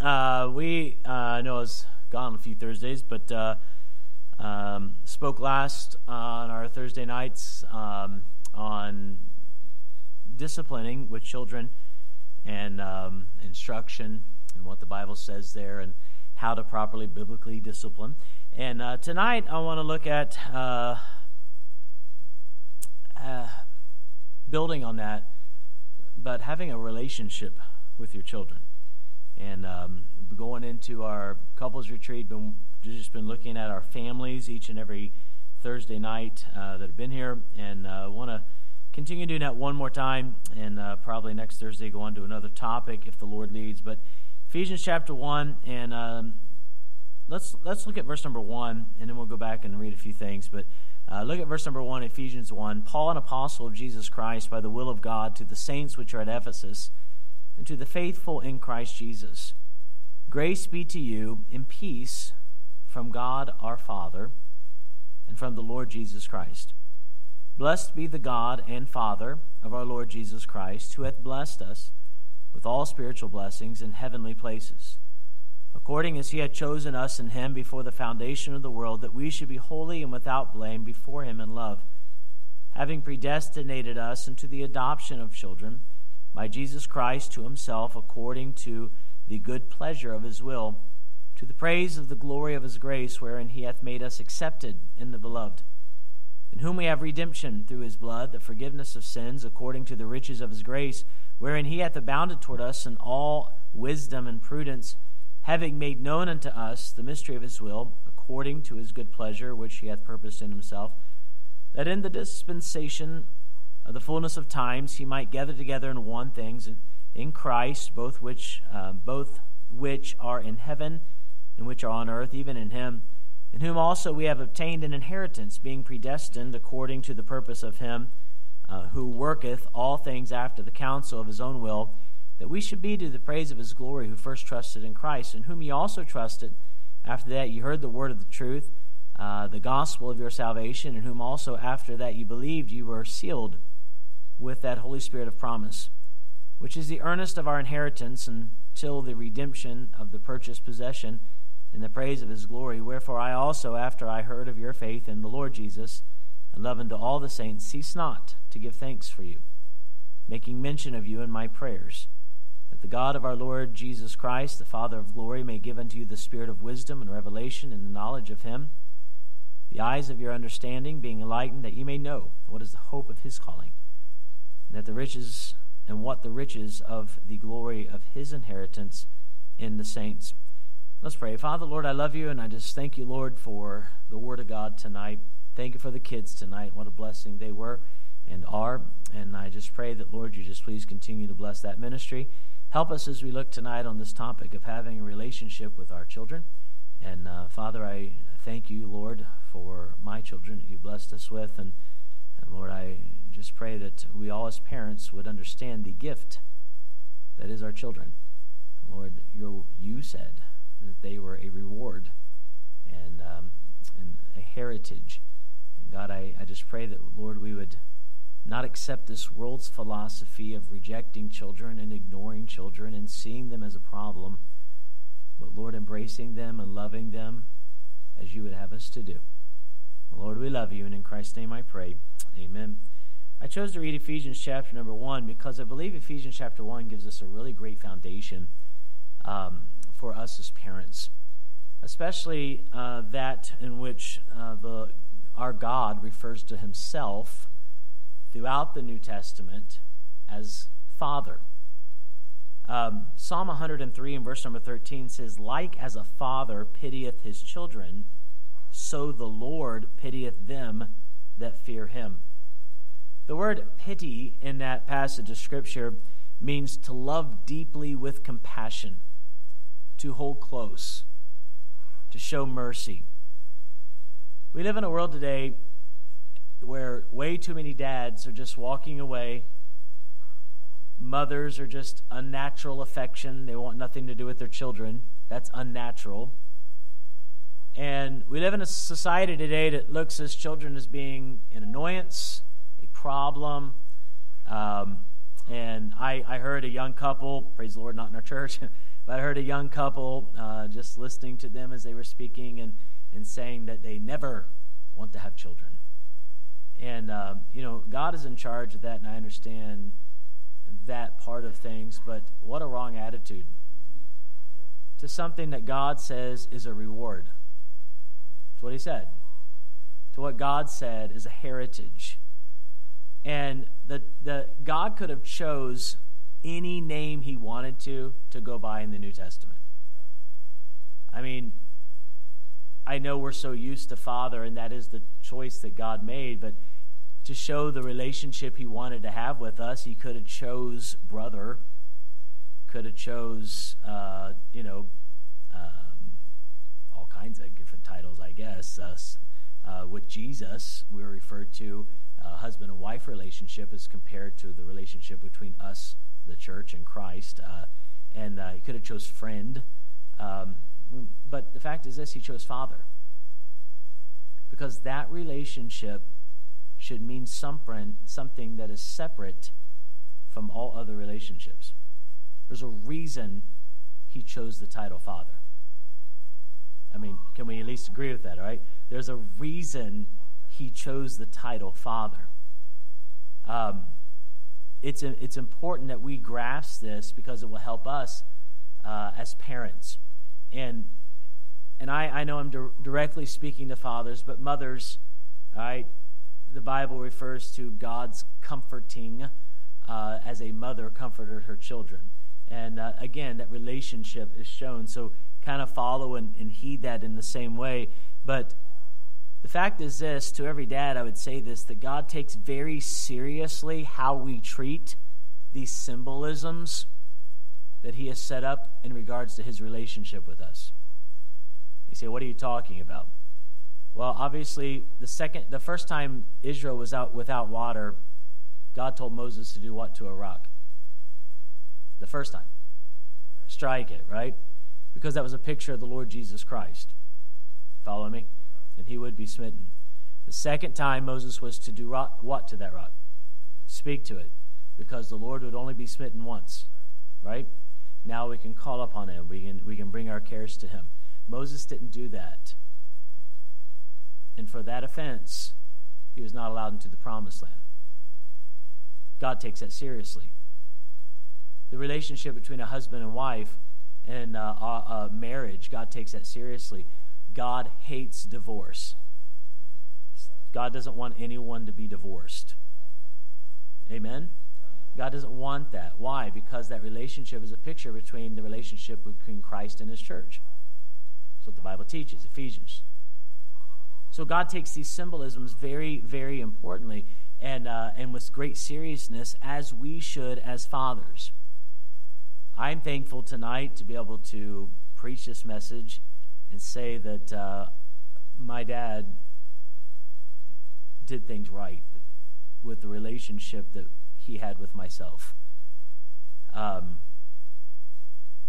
uh, we uh, I know I was gone a few Thursdays, but uh, um, spoke last on our Thursday nights um, on disciplining with children and um, instruction and what the Bible says there and how to properly biblically discipline. And uh, tonight I want to look at uh, uh, building on that, but having a relationship with your children. And um, going into our couples retreat, been just been looking at our families each and every Thursday night uh, that have been here, and uh, want to continue doing that one more time, and uh, probably next Thursday go on to another topic if the Lord leads. But Ephesians chapter one, and um, let's let's look at verse number one, and then we'll go back and read a few things. But uh, look at verse number one, Ephesians one. Paul, an apostle of Jesus Christ, by the will of God, to the saints which are at Ephesus, and to the faithful in Christ Jesus. Grace be to you in peace from God our Father and from the Lord Jesus Christ. Blessed be the God and Father of our Lord Jesus Christ, who hath blessed us with all spiritual blessings in heavenly places, according as he had chosen us in him before the foundation of the world, that we should be holy and without blame before him in love, having predestinated us into the adoption of children by Jesus Christ to himself, according to the good pleasure of his will, to the praise of the glory of his grace, wherein he hath made us accepted in the beloved, in whom we have redemption through his blood, the forgiveness of sins, according to the riches of his grace, wherein he hath abounded toward us in all wisdom and prudence, having made known unto us the mystery of his will, according to his good pleasure, which he hath purposed in himself, that in the dispensation the fullness of times he might gather together in one things in Christ, both which uh, both which are in heaven and which are on earth, even in him, in whom also we have obtained an inheritance, being predestined according to the purpose of him uh, who worketh all things after the counsel of his own will, that we should be to the praise of his glory, who first trusted in Christ, in whom ye also trusted. After that, ye heard the word of the truth, uh, the gospel of your salvation, in whom also after that ye believed, ye were sealed with that Holy Spirit of promise which is the earnest of our inheritance until the redemption of the purchased possession in the praise of his glory. Wherefore I also, after I heard of your faith in the Lord Jesus, and love unto all the saints, cease not to give thanks for you, making mention of you in my prayers, that the God of our Lord Jesus Christ, the Father of glory, may give unto you the spirit of wisdom and revelation in the knowledge of him, the eyes of your understanding being enlightened, that you may know what is the hope of his calling, and that the riches and what the riches of the glory of his inheritance in the saints. Let's pray. Father, Lord, I love you, and I just thank you, Lord, for the word of God tonight. Thank you for the kids tonight. What a blessing they were and are. And I just pray that, Lord, you just please continue to bless that ministry. Help us as we look tonight on this topic of having a relationship with our children. And uh, Father, I thank you, Lord, for my children that you blessed us with. And, and Lord, I just pray that we all as parents would understand the gift that is our children. Lord, you said that they were a reward and, um, and a heritage. And God, I, I just pray that, Lord, we would not accept this world's philosophy of rejecting children and ignoring children and seeing them as a problem, but, Lord, embracing them and loving them as you would have us to do. Lord, we love you, and in Christ's name I pray. Amen. I chose to read Ephesians chapter number one because I believe Ephesians chapter one gives us a really great foundation um, for us as parents, especially uh, that in which uh, the our God refers to Himself throughout the New Testament as Father. Um, Psalm 103 and verse number 13 says, Like as a father pitieth his children, so the Lord pitieth them that fear him. The word pity in that passage of Scripture means to love deeply with compassion, to hold close, to show mercy. We live in a world today where way too many dads are just walking away. Mothers are just unnatural affection. They want nothing to do with their children. That's unnatural. And we live in a society today that looks at children as being an annoyance, problem. Um, and I, I heard a young couple, praise the Lord, not in our church, but I heard a young couple uh, just listening to them as they were speaking and, and saying that they never want to have children. And, uh, you know, God is in charge of that, and I understand that part of things, but what a wrong attitude to something that God says is a reward. That's what he said. To what God said is a heritage. And the, the God could have chose any name he wanted to to go by in the New Testament. I mean, I know we're so used to Father, and that is the choice that God made, but to show the relationship he wanted to have with us, he could have chose brother, could have chose, uh, you know, um, all kinds of different titles, I guess. Uh, with Jesus, we're referred to a husband and wife relationship as compared to the relationship between us, the church, and Christ. Uh, and uh, he could have chose friend. Um, but the fact is this, he chose father. Because that relationship should mean something, something that is separate from all other relationships. There's a reason he chose the title father. I mean, can we at least agree with that, all right? There's a reason he chose the title father. Um, it's, it's important that we grasp this because it will help us uh, as parents. And, and I, I know I'm di- directly speaking to fathers, but mothers, right, the Bible refers to God's comforting uh, as a mother comforted her children. And uh, again, that relationship is shown. So kind of follow and, and heed that in the same way. But the fact is this to every dad, I would say this that God takes very seriously how we treat these symbolisms that He has set up in regards to His relationship with us. You say, What are you talking about? Well, obviously, the second, the first time Israel was out without water, God told Moses to do what to a rock? The first time. Strike it, right? Because that was a picture of the Lord Jesus Christ. Follow me? And he would be smitten. The second time Moses was to do rock, what to that rock? Speak to it. Because the Lord would only be smitten once, right? Now we can call upon him. We can, we can bring our cares to him. Moses didn't do that. And for that offense, he was not allowed into the promised land. God takes that seriously. The relationship between a husband and wife and uh, marriage, God takes that seriously. God hates divorce. God doesn't want anyone to be divorced. Amen? God doesn't want that. Why? Because that relationship is a picture between the relationship between Christ and his church. That's what the Bible teaches, Ephesians so God takes these symbolisms very, very importantly and, uh, and with great seriousness, as we should as fathers. I'm thankful tonight to be able to preach this message and say that uh, my dad did things right with the relationship that he had with myself. Um,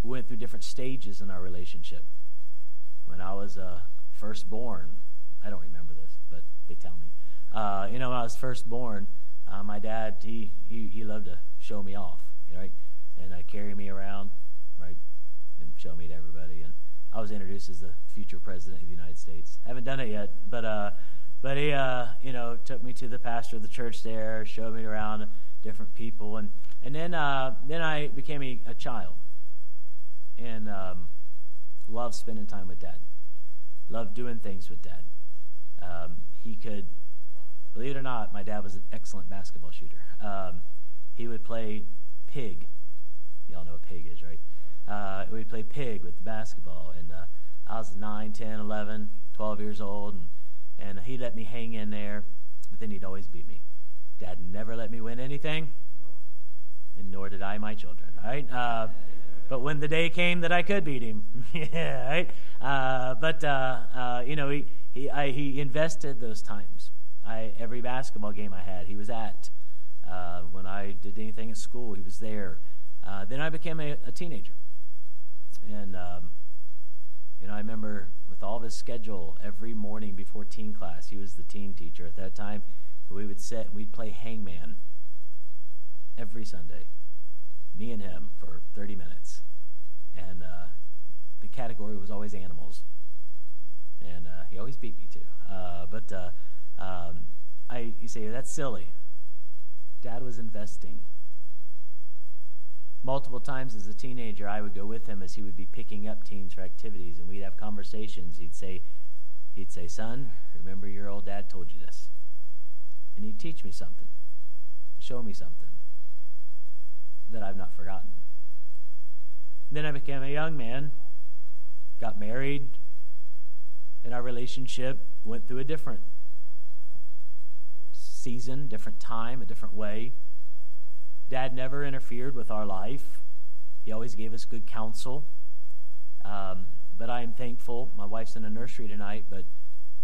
we went through different stages in our relationship. When I was uh, first born, I don't remember this, but they tell me. Uh, you know, when I was first born, uh, my dad he, he he loved to show me off, right, and uh, carry me around, right, and show me to everybody. And I was introduced as the future president of the United States. Haven't done it yet, but uh, but he uh, you know took me to the pastor of the church there, showed me around different people, and and then uh, then I became a, a child, and um, loved spending time with dad, loved doing things with dad. Um, he could, believe it or not, my dad was an excellent basketball shooter. Um, he would play pig. Y'all know what pig is, right? Uh, we'd play pig with the basketball. And uh, I was 9, 10, 11, 12 years old. And, and he let me hang in there, but then he'd always beat me. Dad never let me win anything, and nor did I my children, right? Uh, but when the day came that I could beat him, yeah, right? Uh, but, uh, uh, you know, he, he, I, he invested those times. I, every basketball game I had, he was at. Uh, when I did anything at school, he was there. Then I became a, a teenager. And, um, you know, I remember with all this schedule, every morning before teen class, he was the teen teacher at that time. We would sit, we'd play hangman every Sunday, me and him for 30 minutes. and uh, the category was always animals. And uh, he always beat me too. Uh, but uh, um, I, you say that's silly. Dad was investing. Multiple times as a teenager, I would go with him as he would be picking up teens for activities, and we'd have conversations. He'd say, he'd say, "Son, remember your old dad told you this," and he'd teach me something, show me something that I've not forgotten. Then I became a young man, got married, and our relationship went through a different season, different time, a different way. Dad never interfered with our life. He always gave us good counsel. Um, but I am thankful. My wife's in a nursery tonight, but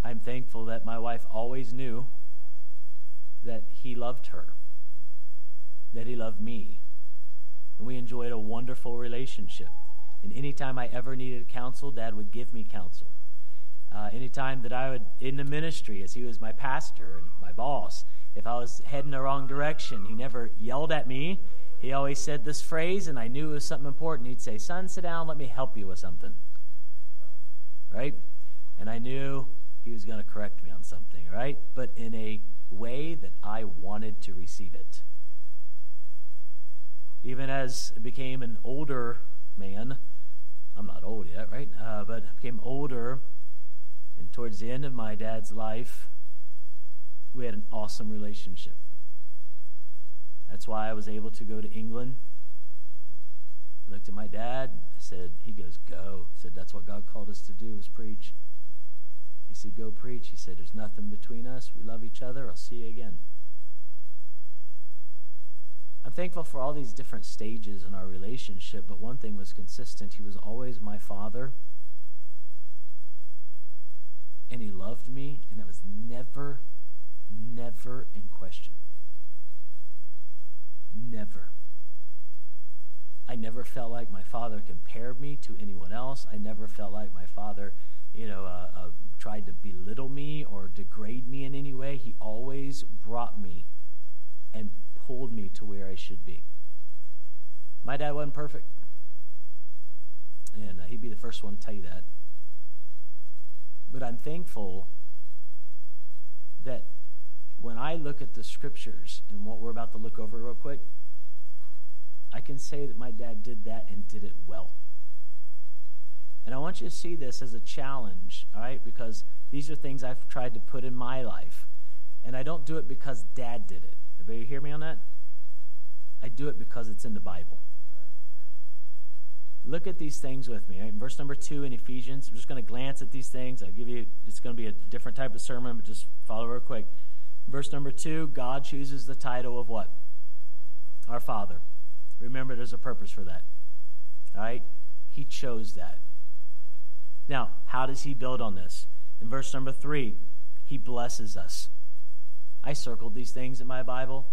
I'm thankful that my wife always knew that he loved her, that he loved me, and we enjoyed a wonderful relationship. And anytime I ever needed counsel, Dad would give me counsel. Uh, anytime that I would, in the ministry, as he was my pastor and my boss, if I was heading the wrong direction, he never yelled at me. He always said this phrase, and I knew it was something important. He'd say, Son, sit down, let me help you with something. Right? And I knew he was going to correct me on something, right? But in a way that I wanted to receive it even as I became an older man, I'm not old yet, right? Uh, but became older, and towards the end of my dad's life, we had an awesome relationship. That's why I was able to go to England. I looked at my dad. I said, he goes, go. I said, that's what God called us to do, was preach. He said, go preach. He said, there's nothing between us. We love each other. I'll see you again. I'm thankful for all these different stages in our relationship, but one thing was consistent. He was always my father, and he loved me, and it was never, never in question. Never. I never felt like my father compared me to anyone else. I never felt like my father, you know, uh, uh, tried to belittle me or degrade me in any way. He always brought me and pulled me to where I should be. My dad wasn't perfect. And uh, he'd be the first one to tell you that. But I'm thankful that when I look at the scriptures and what we're about to look over real quick, I can say that my dad did that and did it well. And I want you to see this as a challenge, all right? Because these are things I've tried to put in my life. And I don't do it because dad did it. Everybody hear me on that? I do it because it's in the Bible. Look at these things with me. Right? In verse number two in Ephesians, I'm just going to glance at these things. I'll give you, it's going to be a different type of sermon, but just follow real quick. Verse number two, God chooses the title of what? Our Father. Remember, there's a purpose for that. All right? He chose that. Now, how does he build on this? In verse number three, he blesses us. I circled these things in my Bible,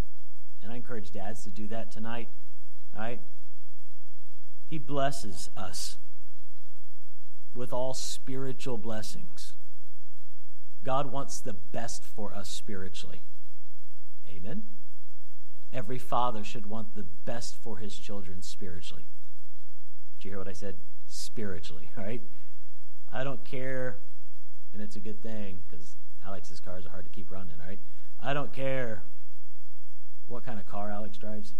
and I encourage dads to do that tonight. All right? He blesses us with all spiritual blessings. God wants the best for us spiritually. Amen? Every father should want the best for his children spiritually. Did you hear what I said? Spiritually, all right? I don't care, and it's a good thing because Alex's cars are hard to keep running, all right? I don't care what kind of car Alex drives.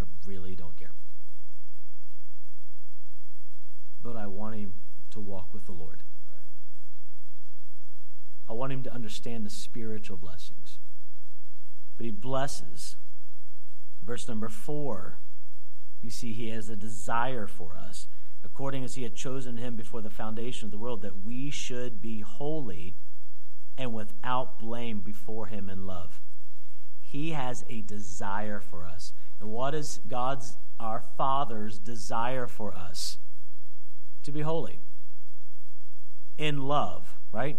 I really don't care. But I want him to walk with the Lord. I want him to understand the spiritual blessings. But he blesses. Verse number four, you see, he has a desire for us, according as he had chosen him before the foundation of the world, that we should be holy and without blame before Him in love. He has a desire for us. And what is God's, our Father's desire for us? To be holy. In love, right?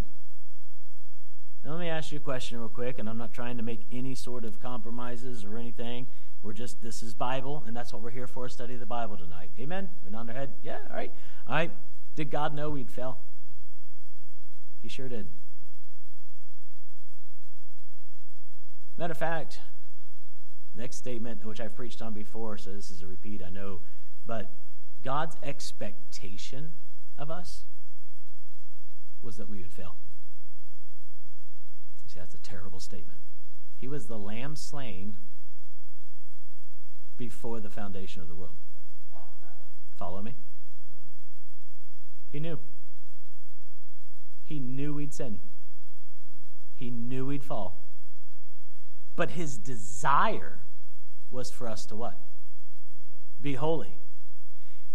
Now, let me ask you a question real quick, and I'm not trying to make any sort of compromises or anything. We're just, this is Bible, and that's what we're here for, study the Bible tonight. Amen? We're on their head? Yeah, all right. All right. Did God know we'd fail? He sure did. Matter of fact, next statement, which I've preached on before, so this is a repeat, I know, but God's expectation of us was that we would fail. You see, that's a terrible statement. He was the lamb slain before the foundation of the world. Follow me? He knew. He knew we'd sin. He knew we'd fall. But his desire was for us to what? Be holy.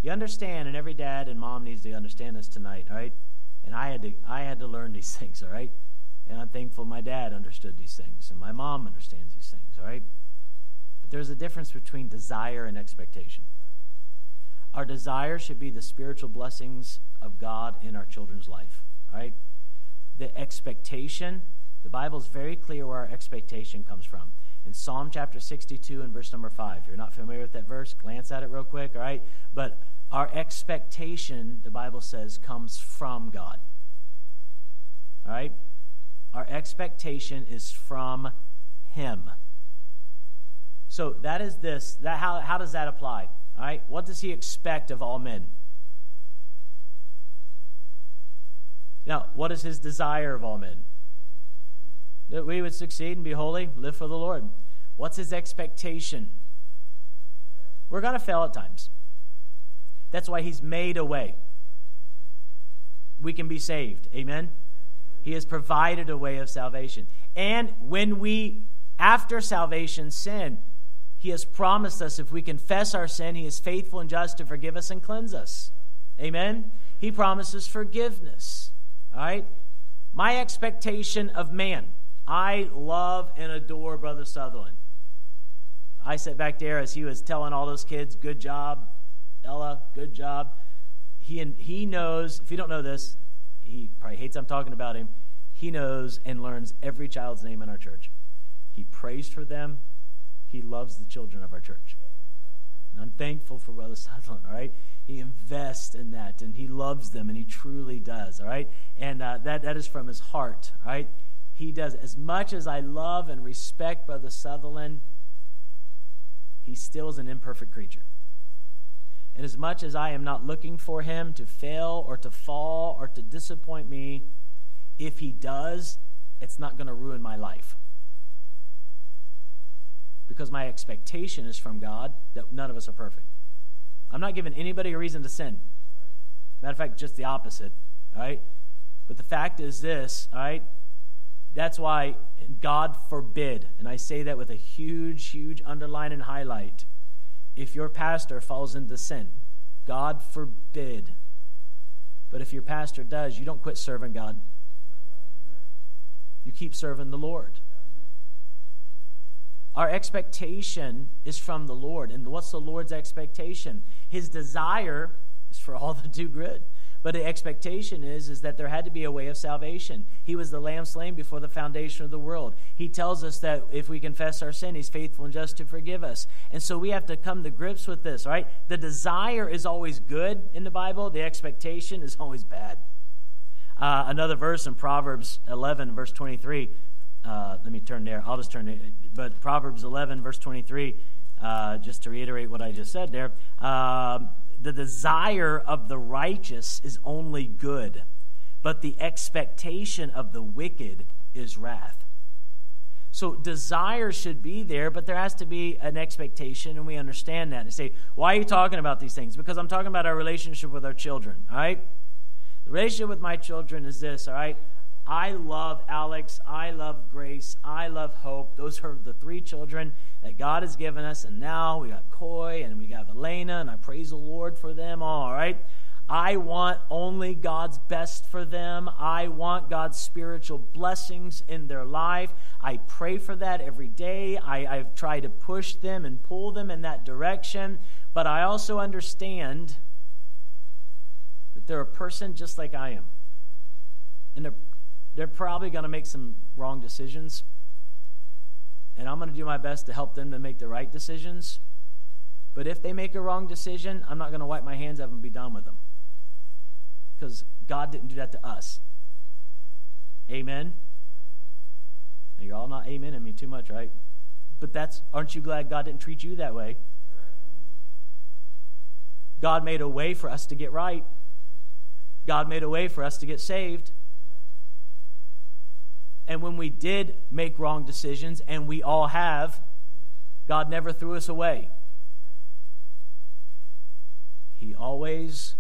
You understand, and every dad and mom needs to understand this tonight, all right? And I had to I had to learn these things, all right? And I'm thankful my dad understood these things, and my mom understands these things, all right? But there's a difference between desire and expectation. Our desire should be the spiritual blessings of God in our children's life, all right? The expectation, the Bible is very clear where our expectation comes from. In Psalm chapter 62 and verse number 5. If you're not familiar with that verse, glance at it real quick, all right? But our expectation, the Bible says, comes from God. All right? Our expectation is from Him. So that is this. That how, how does that apply? All right? What does He expect of all men? Now, what is His desire of all men? That we would succeed and be holy, live for the Lord. What's His expectation? We're going to fail at times. That's why He's made a way. We can be saved. Amen? He has provided a way of salvation. And when we, after salvation, sin, He has promised us if we confess our sin, He is faithful and just to forgive us and cleanse us. Amen? He promises forgiveness. All right? My expectation of man. I love and adore Brother Sutherland. I sat back there as he was telling all those kids, good job, Ella, good job. He, and he knows, if you don't know this, he probably hates I'm talking about him. He knows and learns every child's name in our church. He prays for them. He loves the children of our church. And I'm thankful for Brother Sutherland, all right? He invests in that and he loves them and he truly does, all right? And uh, that, that is from his heart, all right? He does. As much as I love and respect Brother Sutherland, he still is an imperfect creature. And as much as I am not looking for him to fail or to fall or to disappoint me, if he does, it's not going to ruin my life. Because my expectation is from God that none of us are perfect. I'm not giving anybody a reason to sin. Matter of fact, just the opposite. All right? But the fact is this, all right? That's why God forbid, and I say that with a huge, huge underline and highlight if your pastor falls into sin. God forbid. But if your pastor does, you don't quit serving God. You keep serving the Lord. Our expectation is from the Lord. And what's the Lord's expectation? His desire is for all to do good. But the expectation is, is that there had to be a way of salvation. He was the lamb slain before the foundation of the world. He tells us that if we confess our sin, he's faithful and just to forgive us. And so we have to come to grips with this, right? The desire is always good in the Bible, the expectation is always bad. Uh, another verse in Proverbs 11, verse 23. Uh, let me turn there. I'll just turn it. But Proverbs 11, verse 23, uh, just to reiterate what I just said there. Um, the desire of the righteous is only good, but the expectation of the wicked is wrath. So desire should be there, but there has to be an expectation, and we understand that. And say, why are you talking about these things? Because I'm talking about our relationship with our children, all right? The relationship with my children is this, all right? I love Alex. I love Grace. I love Hope. Those are the three children that God has given us. And now we got Coy and we got Elena, and I praise the Lord for them all, right? I want only God's best for them. I want God's spiritual blessings in their life. I pray for that every day. I, I try to push them and pull them in that direction. But I also understand that they're a person just like I am. And they're they're probably going to make some wrong decisions. And I'm going to do my best to help them to make the right decisions. But if they make a wrong decision, I'm not going to wipe my hands of them and be done with them. Because God didn't do that to us. Amen? Now, you're all not amen at me too much, right? But that's, aren't you glad God didn't treat you that way? God made a way for us to get right. God made a way for us to get saved. And when we did make wrong decisions, and we all have, God never threw us away. He always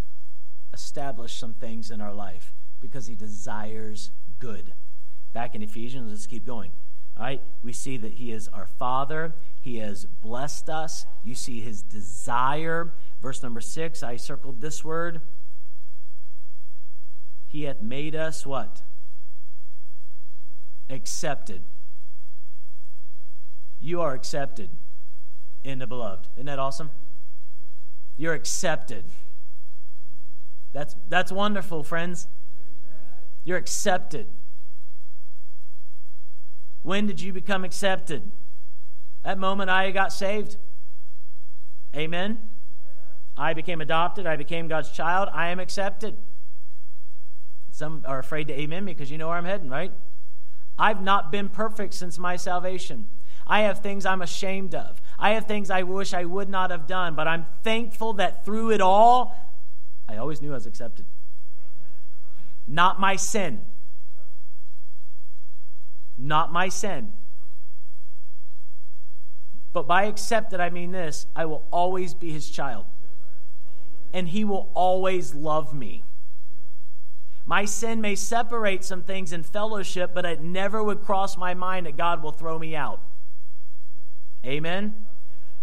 established some things in our life because He desires good. Back in Ephesians, let's keep going. All right, we see that He is our Father. He has blessed us. You see His desire. Verse number six, I circled this word. He hath made us what? Accepted. You are accepted in the beloved. Isn't that awesome? You're accepted. That's, that's wonderful, friends. You're accepted. When did you become accepted? That moment I got saved. Amen. I became adopted. I became God's child. I am accepted. Some are afraid to amen because you know where I'm heading, right? I've not been perfect since my salvation. I have things I'm ashamed of. I have things I wish I would not have done, but I'm thankful that through it all, I always knew I was accepted. Not my sin. Not my sin. But by accepted, I mean this I will always be his child. And he will always love me. My sin may separate some things in fellowship, but it never would cross my mind that God will throw me out. Amen?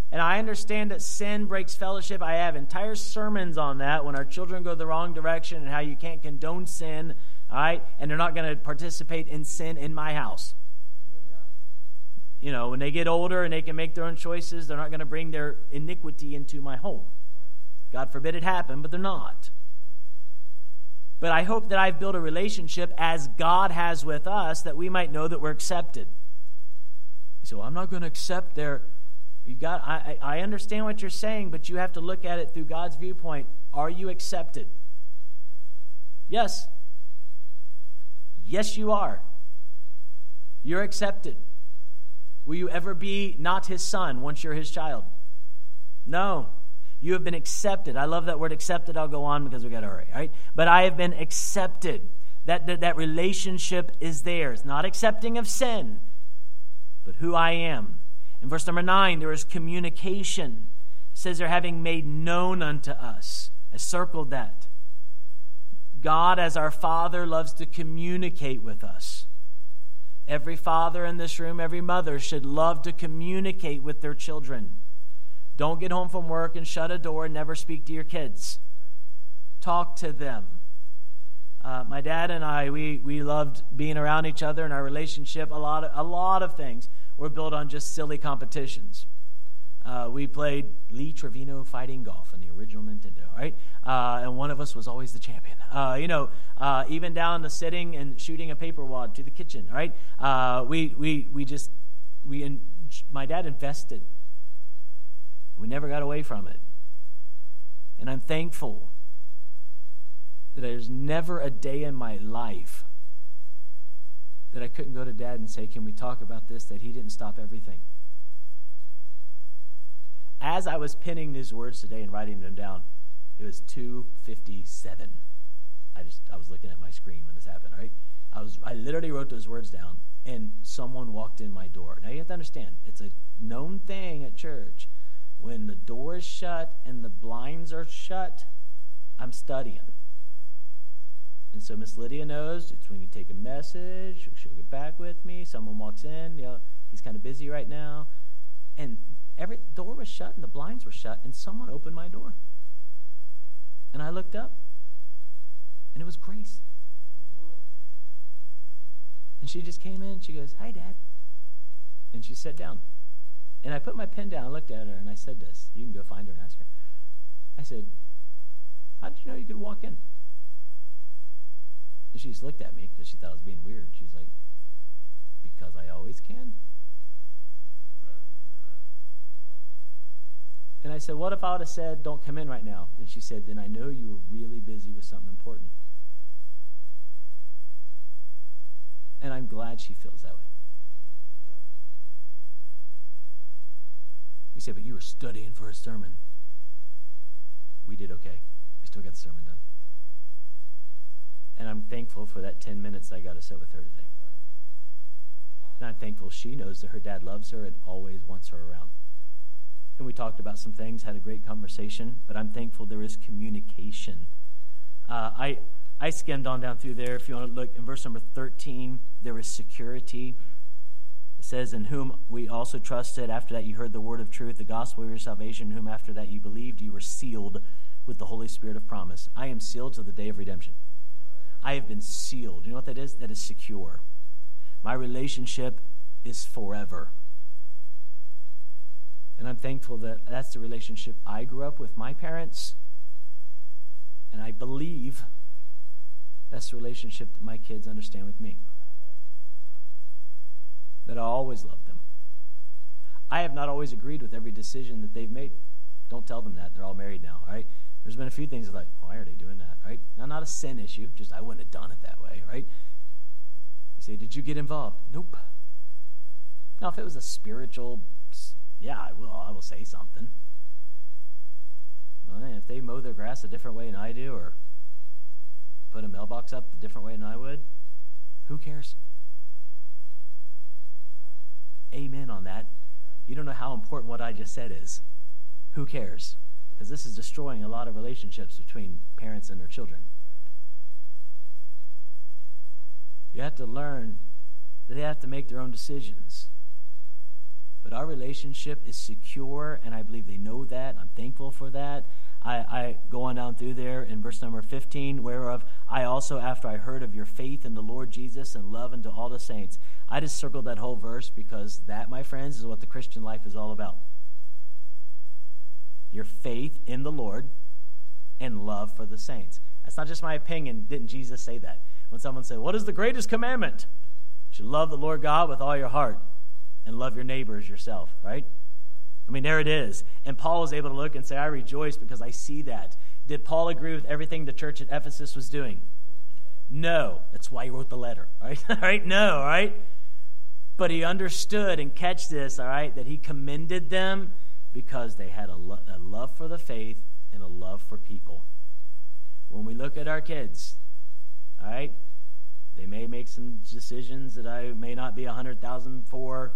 And I understand that sin breaks fellowship. I have entire sermons on that when our children go the wrong direction and how you can't condone sin, all right? And they're not going to participate in sin in my house. You know, when they get older and they can make their own choices, they're not going to bring their iniquity into my home. God forbid it happen, but they're not. But I hope that I've built a relationship as God has with us that we might know that we're accepted. You say, well, I'm not going to accept their you got I, I understand what you're saying, but you have to look at it through God's viewpoint. Are you accepted? Yes. Yes, you are. You're accepted. Will you ever be not his son once you're his child? No. You have been accepted. I love that word accepted. I'll go on because we got to hurry, right? But I have been accepted. That, that, that relationship is theirs. Not accepting of sin, but who I am in verse number 9, there is communication. It says they're having made known unto us. I circled that. God, as our Father, loves to communicate with us. Every father in this room, every mother should love to communicate with their children. Don't get home from work and shut a door and never speak to your kids. Talk to them. Uh, my dad and I, we, we loved being around each other and our relationship. A lot of, a lot of things were built on just silly competitions. Uh, we played Lee Trevino fighting golf in the original Nintendo, right? Uh, and one of us was always the champion. Uh, you know, uh, even down to sitting and shooting a paper wad to the kitchen, right? Uh, we, we, we just, we in, my dad invested. We never got away from it. And I'm thankful that there's never a day in my life that I couldn't go to dad and say, Can we talk about this? That he didn't stop everything. As I was pinning these words today and writing them down, it was 257. I just I was looking at my screen when this happened, right? I was I literally wrote those words down and someone walked in my door. Now you have to understand, it's a known thing at church. When the door is shut and the blinds are shut, I'm studying. And so Miss Lydia knows it's when you take a message, she'll get back with me. Someone walks in, you know, he's kind of busy right now. And every door was shut and the blinds were shut, and someone opened my door. And I looked up, and it was Grace. And she just came in, she goes, Hi, Dad. And she sat down. And I put my pen down, I looked at her, and I said this. You can go find her and ask her. I said, How did you know you could walk in? And she just looked at me because she thought I was being weird. She's like, Because I always can? And I said, What if I would have said, Don't come in right now? And she said, Then I know you were really busy with something important. And I'm glad she feels that way. You say, But you were studying for a sermon. we did okay. We still got the sermon done. And I'm thankful for that 10 minutes I got to sit with her today. And I'm thankful she knows that her dad loves her and always wants her around. And we talked about some things, had a great conversation, but I'm thankful there is communication. Uh, I, I skimmed on down through there. If you want to look in verse number 13, there is security. It says, In whom we also trusted. After that, you heard the word of truth, the gospel of your salvation, whom after that you believed, you were sealed with the Holy Spirit of promise. I am sealed to the day of redemption. I have been sealed. You know what that is? That is secure. My relationship is forever. And I'm thankful that that's the relationship I grew up with my parents. And I believe that's the relationship that my kids understand with me. That I always loved them. I have not always agreed with every decision that they've made. Don't tell them that. They're all married now, right? There's been a few things like, why are they doing that, right? Now, not a sin issue, just I wouldn't have done it that way, right? You say, did you get involved? Nope. Now, if it was a spiritual, yeah, I will. I will say something. Well, if they mow their grass a different way than I do, or put a mailbox up a different way than I would, who cares? Amen on that. You don't know how important what I just said is. Who cares? because this is destroying a lot of relationships between parents and their children. You have to learn that they have to make their own decisions. But our relationship is secure, and I believe they know that. I'm thankful for that. I, I go on down through there in verse number 15, whereof I also, after I heard of your faith in the Lord Jesus and love unto all the saints, I just circled that whole verse because that, my friends, is what the Christian life is all about your faith in the Lord and love for the saints. That's not just my opinion. Didn't Jesus say that? When someone said, What is the greatest commandment? You should love the Lord God with all your heart and love your neighbor as yourself, right? I mean, there it is. And Paul was able to look and say, I rejoice because I see that. Did Paul agree with everything the church at Ephesus was doing? No. That's why he wrote the letter, right? all right? No, all right? But he understood and catch this, all right, that he commended them because they had a, lo- a love for the faith and a love for people. When we look at our kids, all right, they may make some decisions that I may not be a 100,000 for,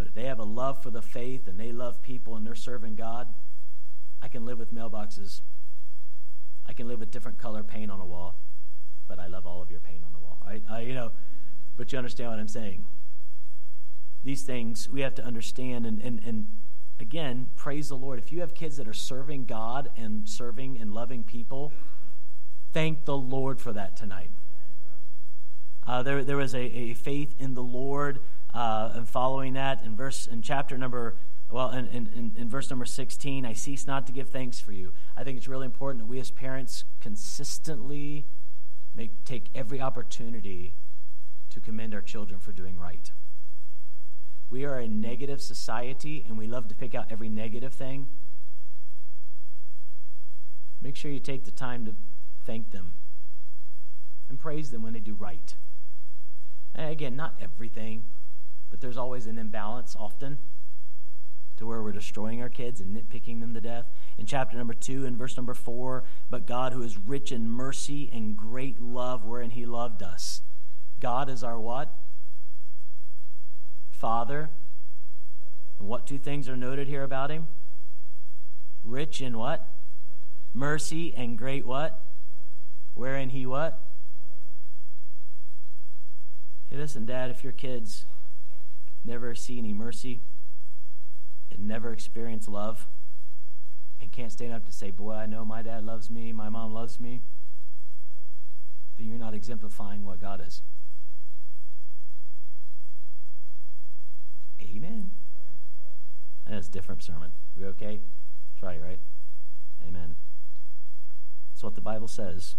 but if they have a love for the faith and they love people and they're serving God, I can live with mailboxes. I can live with different color paint on a wall, but I love all of your paint on the wall. Right? I, you know, but you understand what I'm saying. These things we have to understand, and, and, and again, praise the Lord. If you have kids that are serving God and serving and loving people, thank the Lord for that tonight. Uh, there, there was a, a faith in the Lord, uh, and following that in verse in chapter number well in, in, in verse number 16 i cease not to give thanks for you i think it's really important that we as parents consistently make, take every opportunity to commend our children for doing right we are a negative society and we love to pick out every negative thing. Make sure you take the time to thank them and praise them when they do right. And again, not everything, but there's always an imbalance often to where we're destroying our kids and nitpicking them to death. In chapter number 2 and verse number 4, but God who is rich in mercy and great love wherein he loved us. God is our what? Father. And what two things are noted here about him? Rich in what? Mercy and great what? Wherein he what? Hey, listen, Dad, if your kids never see any mercy and never experience love and can't stand up to say, Boy, I know my dad loves me, my mom loves me, then you're not exemplifying what God is. Amen. That's a different sermon. We okay? Try, it, right? Amen. That's what the Bible says.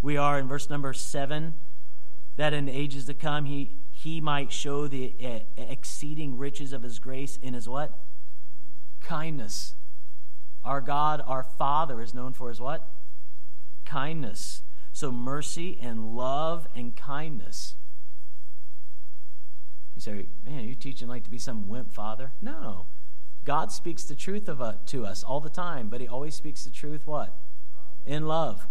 We are in verse number seven that in the ages to come he he might show the uh, exceeding riches of his grace in his what? Kindness. Our God, our Father, is known for his what? Kindness. So mercy and love and kindness. You say, man, you're you teaching like to be some wimp father? No. God speaks the truth of, uh, to us all the time, but he always speaks the truth what? In love.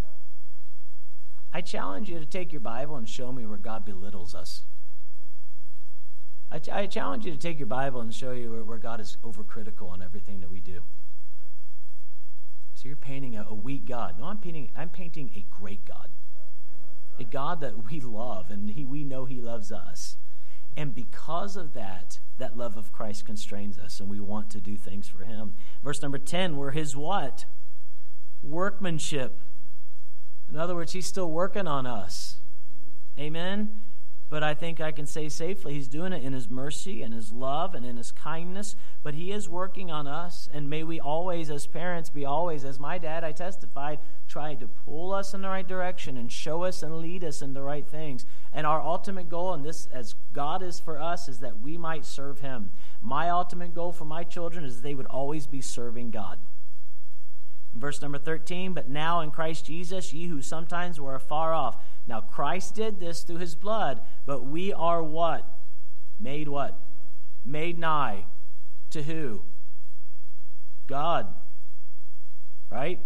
I challenge you to take your Bible and show me where God belittles us. I, I challenge you to take your Bible and show you where, where God is overcritical on everything that we do. So you're painting a, a weak God. No, I'm painting, I'm painting a great God. A God that we love and he, we know he loves us. And because of that, that love of Christ constrains us and we want to do things for him. Verse number 10, we're his what? Workmanship. In other words, he's still working on us. Amen? But I think I can say safely he's doing it in his mercy and his love and in his kindness. But he is working on us. And may we always, as parents, be always, as my dad, I testified, try to pull us in the right direction and show us and lead us in the right things. And our ultimate goal, and this, as God is for us, is that we might serve him. My ultimate goal for my children is they would always be serving God. Verse number 13, but now in Christ Jesus, ye who sometimes were afar off. Now Christ did this through his blood, but we are what? Made what? Made nigh. To who? God. Right?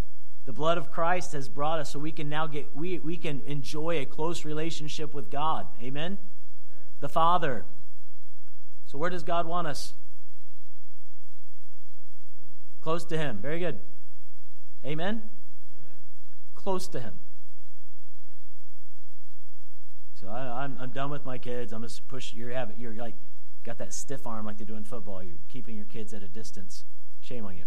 The blood of Christ has brought us so we can now get we, we can enjoy a close relationship with God. Amen? The Father. So where does God want us? Close to him. Very good. Amen? Close to Him. So I, am I'm, I'm done with my kids. I'm just push. You're having you're like got that stiff arm like they do in football. You're keeping your kids at a distance. Shame on you.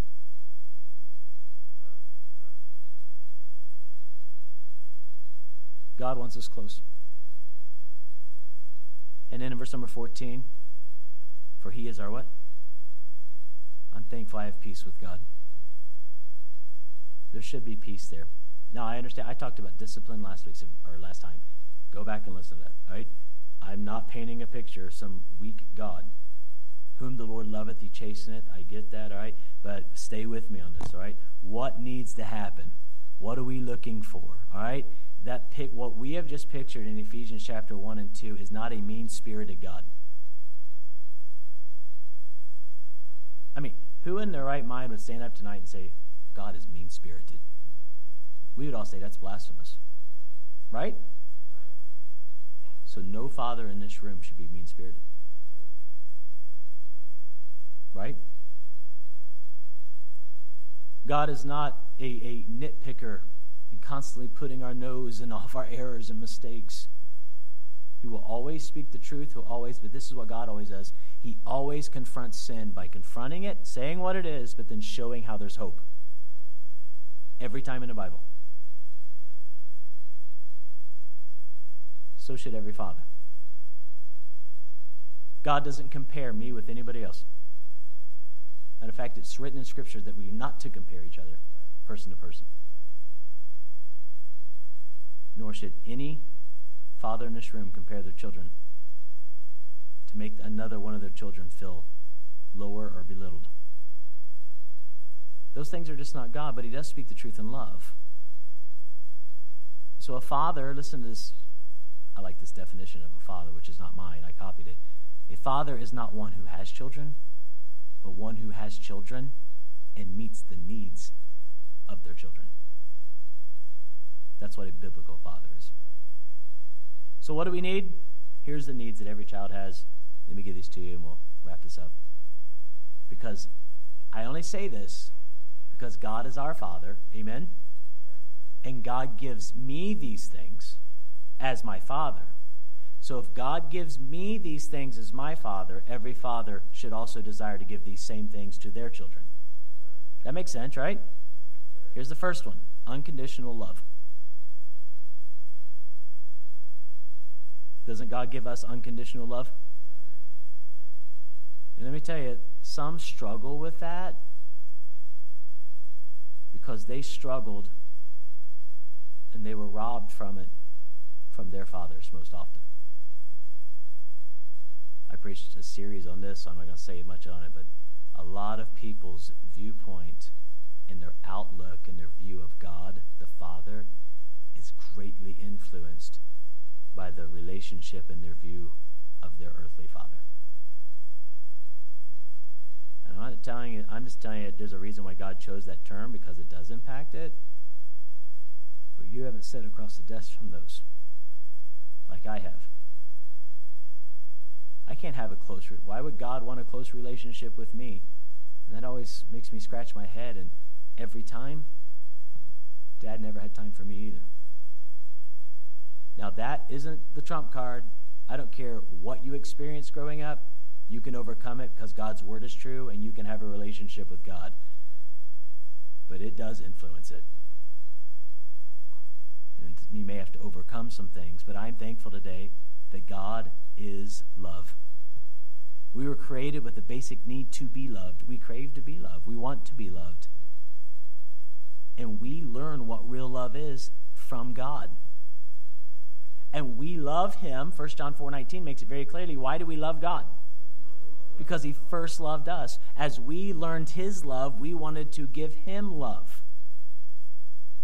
God wants us close. And then in verse number 14, for he is our what? I'm thankful I have peace with God. There should be peace there. Now, I understand. I talked about discipline last week, or last time. Go back and listen to that, all right? I'm not painting a picture of some weak God. Whom the Lord loveth, he chasteneth. I get that, all right? But stay with me on this, all right? What needs to happen? What are we looking for, all right? That pic, what we have just pictured in Ephesians chapter 1 and 2 is not a mean spirited God. I mean, who in their right mind would stand up tonight and say, God is mean spirited. We would all say that's blasphemous. Right? So no father in this room should be mean spirited. Right? God is not a, a nitpicker and constantly putting our nose in all of our errors and mistakes. He will always speak the truth. He'll always, but this is what God always does. He always confronts sin by confronting it, saying what it is, but then showing how there's hope every time in the Bible. So should every father. God doesn't compare me with anybody else. And in fact, it's written in Scripture that we are not to compare each other, person to person. Nor should any father in this room compare their children to make another one of their children feel lower or belittled. Those things are just not God, but He does speak the truth in love. So a father, listen to this. I like this definition of a father, which is not mine. I copied it. A father is not one who has children, but one who has children and meets the needs of their children. That's what a biblical father is. So, what do we need? Here's the needs that every child has. Let me give these to you and we'll wrap this up. Because I only say this because God is our Father. Amen? And God gives me these things as my Father. So if God gives me these things as my Father, every father should also desire to give these same things to their children. That makes sense, right? Here's the first one unconditional love. Doesn't God give us unconditional love? And let me tell you, some struggle with that because they struggled and they were robbed from it from their fathers most often. I preached a series on this, so I'm not going to say much on it, but a lot of people's viewpoint and their outlook and their view of God, the Father, is greatly influenced by the relationship and their view of their earthly father. And I'm not telling you, I'm just telling you there's a reason why God chose that term because it does impact it. But you haven't sat across the desk from those like I have. I can't have a close re- why would God want a close relationship with me? And that always makes me scratch my head and every time dad never had time for me either. Now that isn't the trump card. I don't care what you experienced growing up. You can overcome it because God's word is true and you can have a relationship with God. But it does influence it. And you may have to overcome some things, but I'm thankful today that God is love. We were created with the basic need to be loved. We crave to be loved. We want to be loved. And we learn what real love is from God. And we love him. 1 John 4:19 makes it very clearly. Why do we love God? Because he first loved us. As we learned his love, we wanted to give him love.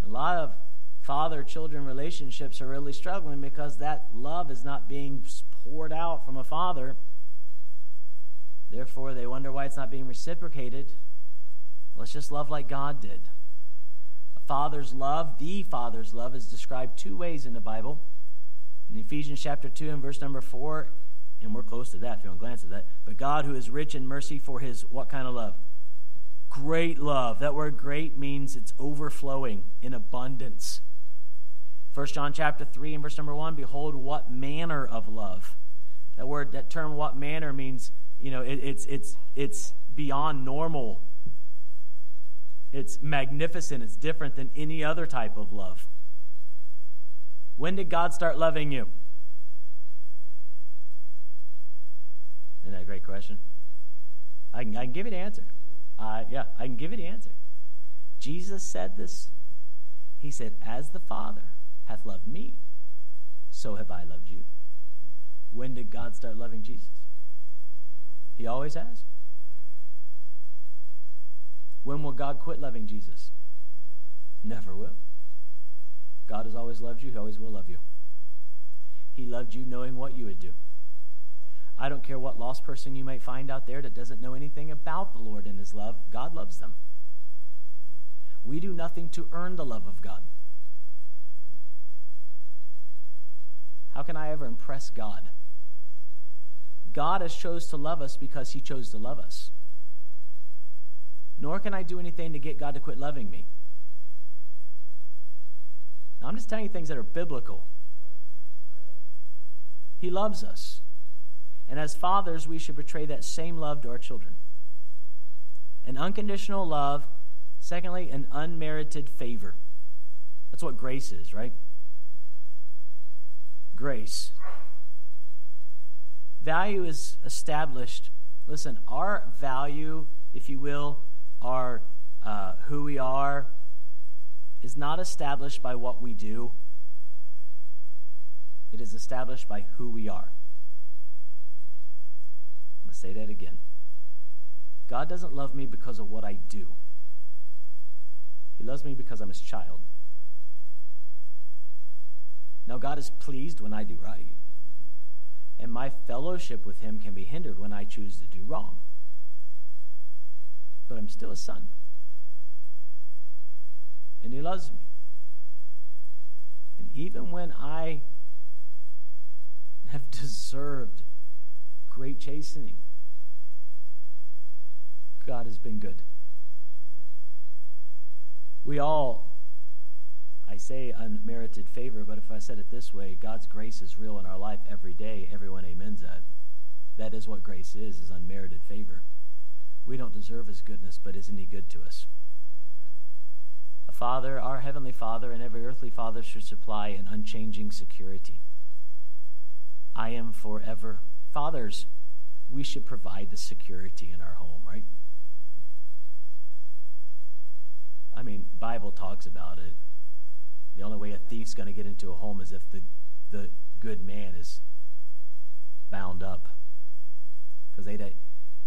A lot of father children relationships are really struggling because that love is not being poured out from a father. Therefore, they wonder why it's not being reciprocated. Let's just love like God did. A father's love, the father's love, is described two ways in the Bible. In Ephesians chapter 2 and verse number 4, and we're close to that if you want to glance at that. But God, who is rich in mercy for his what kind of love? Great love. That word great means it's overflowing in abundance. 1 John chapter 3 and verse number 1, behold what manner of love. That word, that term what manner means, you know, it, it's it's it's beyond normal. It's magnificent. It's different than any other type of love. When did God start loving you? Isn't that a great question? I can, I can give you the answer. Uh, yeah, I can give you the answer. Jesus said this. He said, As the Father hath loved me, so have I loved you. When did God start loving Jesus? He always has. When will God quit loving Jesus? Never will. God has always loved you. He always will love you. He loved you knowing what you would do. I don't care what lost person you might find out there that doesn't know anything about the Lord and his love. God loves them. We do nothing to earn the love of God. How can I ever impress God? God has chose to love us because he chose to love us. Nor can I do anything to get God to quit loving me. Now, I'm just telling you things that are biblical. He loves us. And as fathers, we should portray that same love to our children. An unconditional love. Secondly, an unmerited favor. That's what grace is, right? Grace. Value is established. Listen, our value, if you will, our uh, who we are, is not established by what we do. It is established by who we are. I'm going to say that again. God doesn't love me because of what I do. He loves me because I'm his child. Now, God is pleased when I do right and my fellowship with him can be hindered when I choose to do wrong. But I'm still a son. And he loves me. And even when I have deserved great chastening, God has been good. We all I say unmerited favor, but if I said it this way, God's grace is real in our life every day. Everyone amens that. That is what grace is, is unmerited favor. We don't deserve his goodness, but isn't he good to us? A father, our heavenly father, and every earthly father should supply an unchanging security. I am forever. Fathers, we should provide the security in our home, right? I mean, Bible talks about it. The only way a thief's going to get into a home is if the, the good man is bound up. Because they,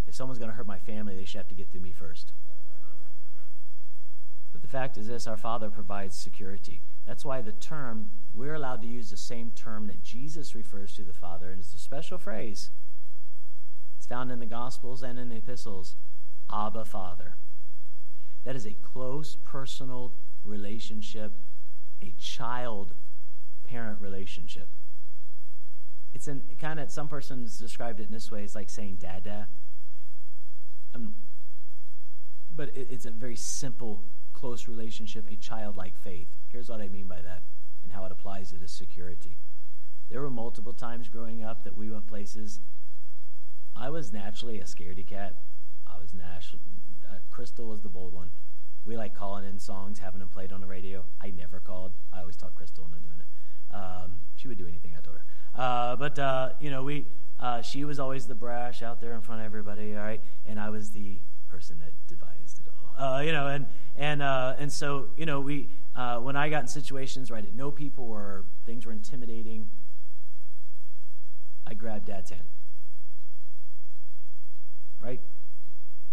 if someone's going to hurt my family, they should have to get through me first. But the fact is this our Father provides security. That's why the term, we're allowed to use the same term that Jesus refers to the Father, and it's a special phrase. It's found in the Gospels and in the epistles. Abba Father. That is a close personal relationship, a child parent relationship. It's an kind of, some persons described it in this way it's like saying dada. Um, but it, it's a very simple, close relationship, a childlike faith. Here's what I mean by that and how it applies to this security. There were multiple times growing up that we went places. I was naturally a scaredy cat. I was naturally, uh, Crystal was the bold one. We like calling in songs, having them played on the radio. I never called. I always taught Crystal into doing it. Um, she would do anything I told her. Uh, but uh, you know, we uh, she was always the brash out there in front of everybody. All right, and I was the person that devised it all. Uh, you know, and and uh, and so you know, we uh, when I got in situations where I didn't know people or things were intimidating, I grabbed Dad's hand. Right?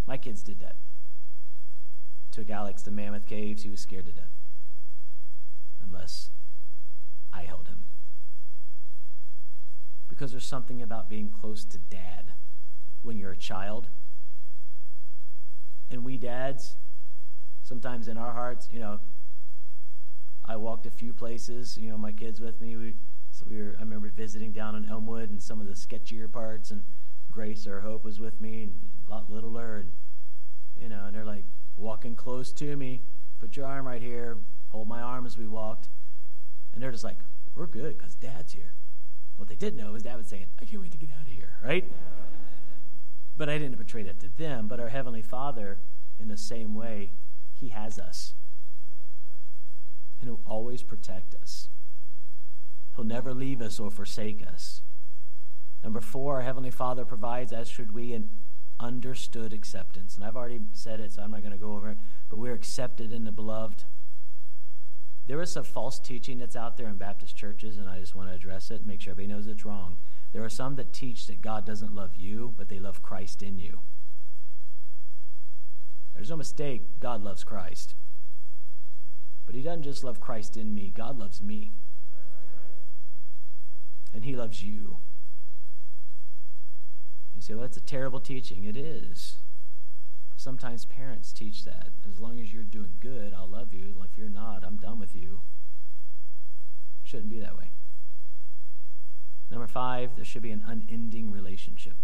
My kids did that. Took Alex to Mammoth Caves. He was scared to death. Unless I held him. Because there's something about being close to dad when you're a child. And we dads, sometimes in our hearts, you know, I walked a few places, you know, my kids with me. We, so we were, I remember visiting down in Elmwood and some of the sketchier parts, and Grace or Hope was with me, and a lot littler, and you know, and they're like walking close to me. Put your arm right here. Hold my arm as we walked, and they're just like, "We're good because Dad's here." What they didn't know is Dad was saying, "I can't wait to get out of here," right? But I didn't portray that to them. But our Heavenly Father, in the same way, He has us, and He'll always protect us. He'll never leave us or forsake us. Number four, our Heavenly Father provides, as should we, an understood acceptance. And I've already said it, so I'm not going to go over it, but we're accepted in the beloved. There is some false teaching that's out there in Baptist churches, and I just want to address it and make sure everybody knows it's wrong. There are some that teach that God doesn't love you, but they love Christ in you. There's no mistake, God loves Christ. But He doesn't just love Christ in me, God loves me. And He loves you. You say, well, that's a terrible teaching. It is. Sometimes parents teach that. As long as you're doing good, I'll love you. If you're not, I'm done with you. Shouldn't be that way. Number five, there should be an unending relationship.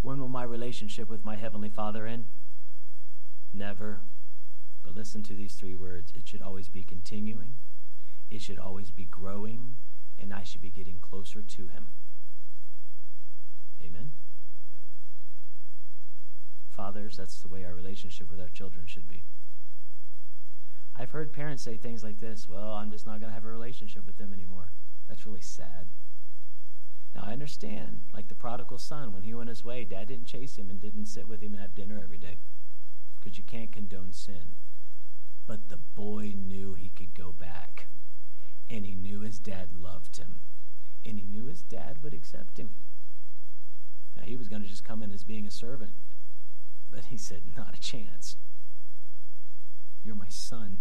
When will my relationship with my Heavenly Father end? Never. But listen to these three words it should always be continuing, it should always be growing, and I should be getting closer to Him. Amen? Fathers, that's the way our relationship with our children should be. I've heard parents say things like this Well, I'm just not going to have a relationship with them anymore. That's really sad. Now, I understand, like the prodigal son, when he went his way, dad didn't chase him and didn't sit with him and have dinner every day because you can't condone sin. But the boy knew he could go back, and he knew his dad loved him, and he knew his dad would accept him. Now, he was going to just come in as being a servant, but he said, Not a chance. You're my son.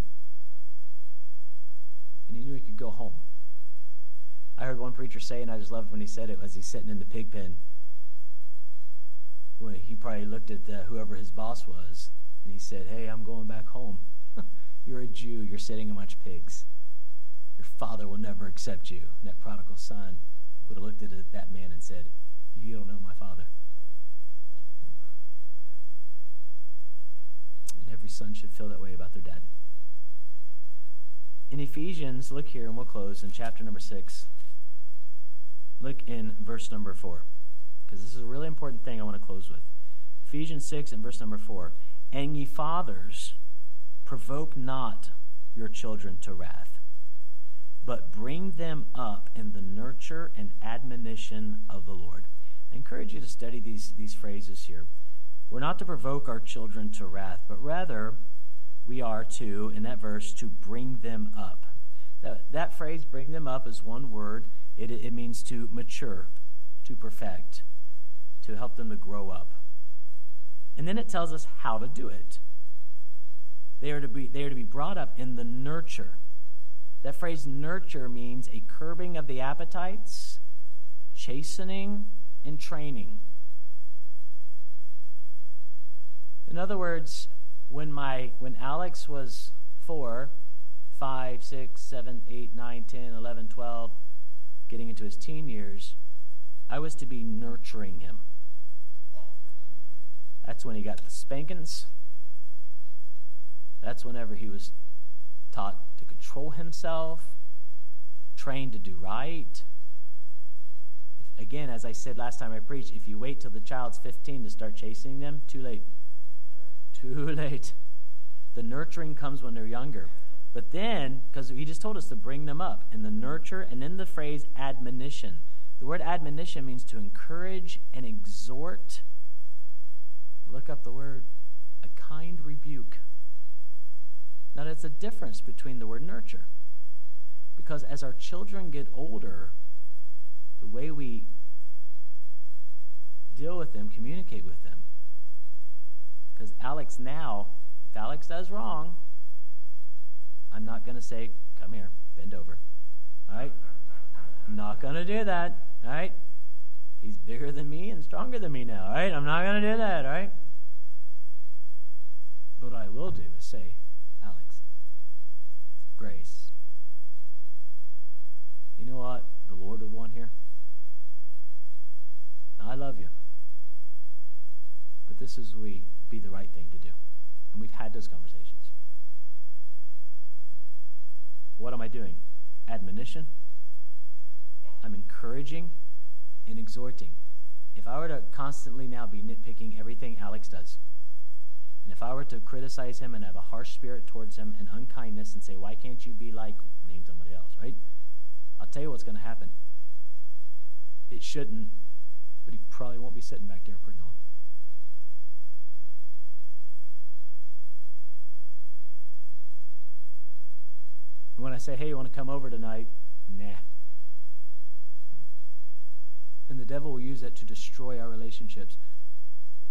And he knew he could go home. I heard one preacher say, and I just loved when he said it, as he's sitting in the pig pen. Well, he probably looked at the, whoever his boss was, and he said, Hey, I'm going back home. you're a Jew. You're sitting amongst pigs. Your father will never accept you. And that prodigal son would have looked at that man and said, You don't know my father. And every son should feel that way about their dad. In Ephesians, look here and we'll close in chapter number 6. Look in verse number 4, because this is a really important thing I want to close with. Ephesians 6 and verse number 4. And ye fathers, provoke not your children to wrath, but bring them up in the nurture and admonition of the Lord. I encourage you to study these, these phrases here. We're not to provoke our children to wrath, but rather we are to, in that verse, to bring them up. That, that phrase, bring them up, is one word. It, it means to mature, to perfect, to help them to grow up. And then it tells us how to do it. They are to be, they are to be brought up in the nurture. That phrase nurture means a curbing of the appetites, chastening, and training. In other words, when my when Alex was four, five, six, seven, eight, nine, ten, eleven, twelve, getting into his teen years, I was to be nurturing him. That's when he got the spankings. That's whenever he was taught to control himself, trained to do right. Again, as I said last time I preached, if you wait till the child's 15 to start chasing them, too late. Too late. The nurturing comes when they're younger. But then, because he just told us to bring them up, and the nurture, and then the phrase admonition. The word admonition means to encourage and exhort. Look up the word, a kind rebuke. Now, there's a difference between the word nurture. Because as our children get older, the way we deal with them, communicate with them. Because Alex now, if Alex does wrong, I'm not going to say, come here, bend over. All right? not going to do that. All right? He's bigger than me and stronger than me now. All right? I'm not going to do that. All right? But what I will do is say, Alex, grace. You know what the Lord would want here? I love you. But this is we be the right thing to do. And we've had those conversations. What am I doing? Admonition. I'm encouraging and exhorting. If I were to constantly now be nitpicking everything Alex does, and if I were to criticize him and have a harsh spirit towards him and unkindness and say, why can't you be like, name somebody else, right? I'll tell you what's going to happen. It shouldn't, but he probably won't be sitting back there pretty long. And when I say, hey, you want to come over tonight? Nah. And the devil will use that to destroy our relationships.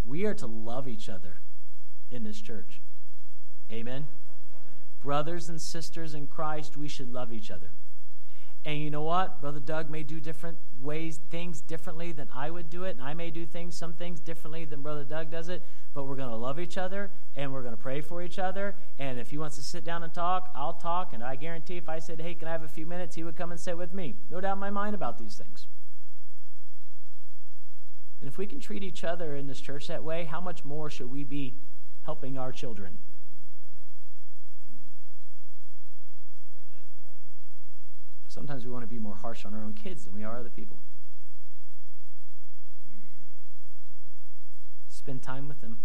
We are to love each other in this church. Amen? Brothers and sisters in Christ, we should love each other. And you know what? Brother Doug may do different ways, things differently than I would do it, and I may do things, some things differently than Brother Doug does it, but we're going to love each other and we're going to pray for each other. And if he wants to sit down and talk, I'll talk. And I guarantee if I said, hey, can I have a few minutes, he would come and sit with me. No doubt in my mind about these things. And if we can treat each other in this church that way, how much more should we be helping our children? Sometimes we want to be more harsh on our own kids than we are other people. Spend time with them.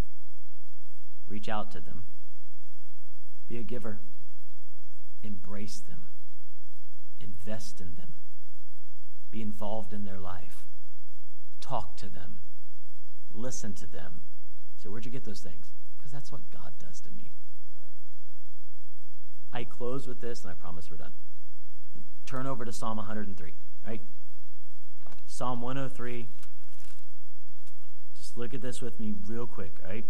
Reach out to them. Be a giver. Embrace them. Invest in them. Be involved in their life. Talk to them. Listen to them. So, where'd you get those things? Because that's what God does to me. I close with this, and I promise we're done turn over to Psalm 103, right? Psalm 103. Just look at this with me real quick, right?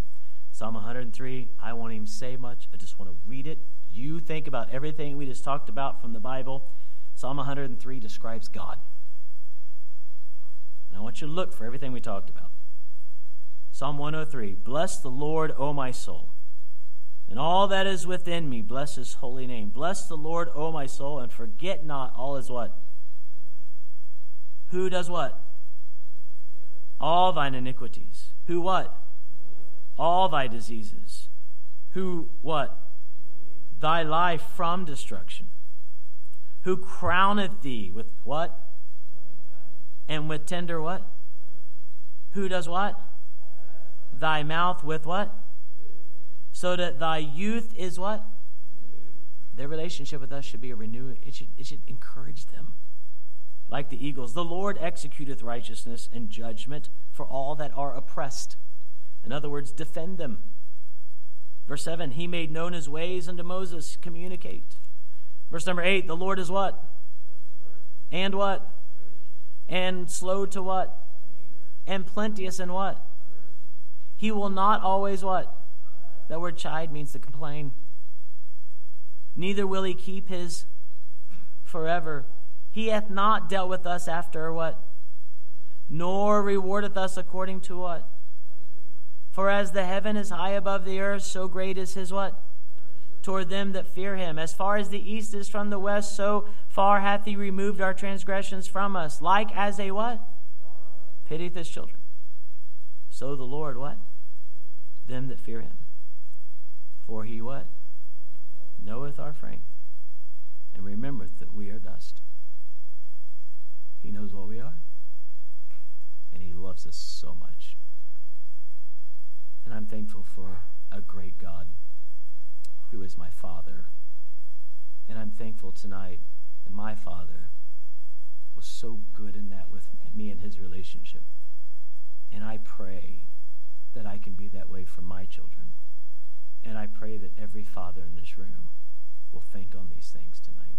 Psalm 103. I won't even say much. I just want to read it. You think about everything we just talked about from the Bible. Psalm 103 describes God. And I want you to look for everything we talked about. Psalm 103 Bless the Lord, O my soul and all that is within me, bless his holy name. Bless the Lord, O my soul, and forget not all his what? Who does what? All thine iniquities. Who what? All thy diseases. Who what? Thy life from destruction. Who crowneth thee with what? And with tender what? Who does what? Thy mouth with what? So that thy youth is what? Their relationship with us should be a renewal. It should, it should encourage them. Like the eagles, the Lord executeth righteousness and judgment for all that are oppressed. In other words, defend them. Verse 7, he made known his ways unto Moses, communicate. Verse number 8, the Lord is what? And what? And slow to what? And plenteous in what? He will not always what? That word chide means to complain. Neither will he keep his forever. He hath not dealt with us after what? Nor rewardeth us according to what? For as the heaven is high above the earth, so great is his what? Toward them that fear him. As far as the east is from the west, so far hath he removed our transgressions from us. Like as a what? Pitieth his children. So the Lord what? Them that fear him. For he what? Knoweth our frame, and remembereth that we are dust. He knows what we are, and he loves us so much. And I'm thankful for a great God who is my Father. And I'm thankful tonight that my Father was so good in that with me and his relationship. And I pray that I can be that way for my children. And I pray that every father in this room will think on these things tonight.